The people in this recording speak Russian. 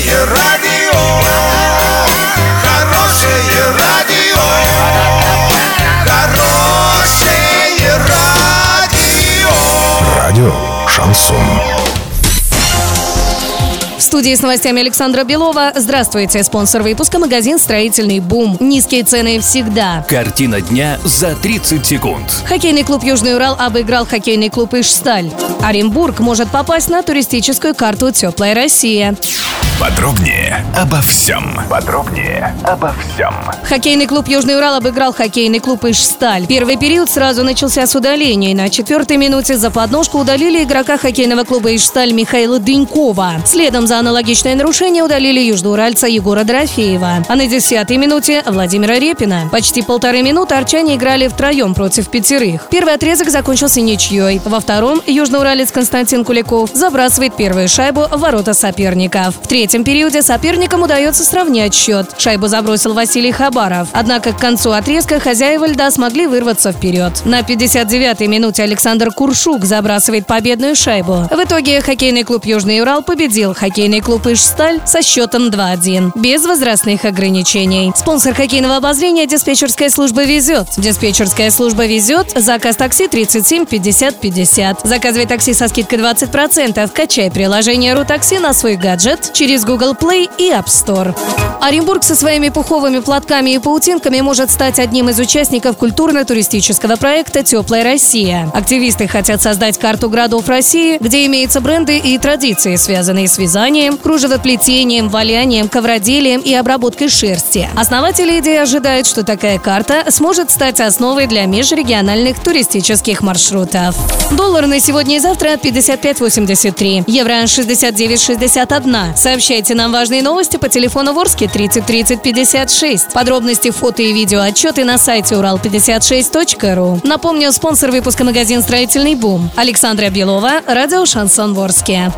Хорошее радио, хорошее радио, хорошее радио. Радио Шансон. В студии с новостями Александра Белова. Здравствуйте. Спонсор выпуска – магазин «Строительный бум». Низкие цены всегда. Картина дня за 30 секунд. Хоккейный клуб «Южный Урал» обыграл хоккейный клуб «Ижсталь». Оренбург может попасть на туристическую карту «Теплая Россия». Подробнее обо всем. Подробнее обо всем. Хоккейный клуб «Южный Урал» обыграл хоккейный клуб «Ижсталь». Первый период сразу начался с удаления. На четвертой минуте за подножку удалили игрока хоккейного клуба «Ижсталь» Михаила Дынькова. Следом за аналогичное нарушение удалили южноуральца Егора Дорофеева. А на десятой минуте Владимира Репина. Почти полторы минуты арчане играли втроем против пятерых. Первый отрезок закончился ничьей. Во втором южноуралец Константин Куликов забрасывает первую шайбу в ворота соперников. Третьем периоде соперникам удается сравнять счет. Шайбу забросил Василий Хабаров. Однако к концу отрезка хозяева льда смогли вырваться вперед. На 59-й минуте Александр Куршук забрасывает победную шайбу. В итоге хоккейный клуб «Южный Урал» победил хоккейный клуб «Ижсталь» со счетом 2-1. Без возрастных ограничений. Спонсор хоккейного обозрения диспетчерская служба «Везет». Диспетчерская служба «Везет». Заказ такси 37 50 50. Заказывай такси со скидкой 20%. Качай приложение «Рутакси» на свой гаджет через Google Play и App Store. Оренбург со своими пуховыми платками и паутинками может стать одним из участников культурно-туристического проекта «Теплая Россия». Активисты хотят создать карту городов России, где имеются бренды и традиции, связанные с вязанием, кружевоплетением, валянием, ковроделием и обработкой шерсти. Основатели идеи ожидают, что такая карта сможет стать основой для межрегиональных туристических маршрутов. Доллар на сегодня и завтра 55.83, евро 69.61. Сообщайте нам важные новости по телефону Ворске 30 30 56. Подробности, фото и видео отчеты на сайте урал56.ру. Напомню, спонсор выпуска магазин «Строительный бум». Александра Белова, радио «Шансон Ворске».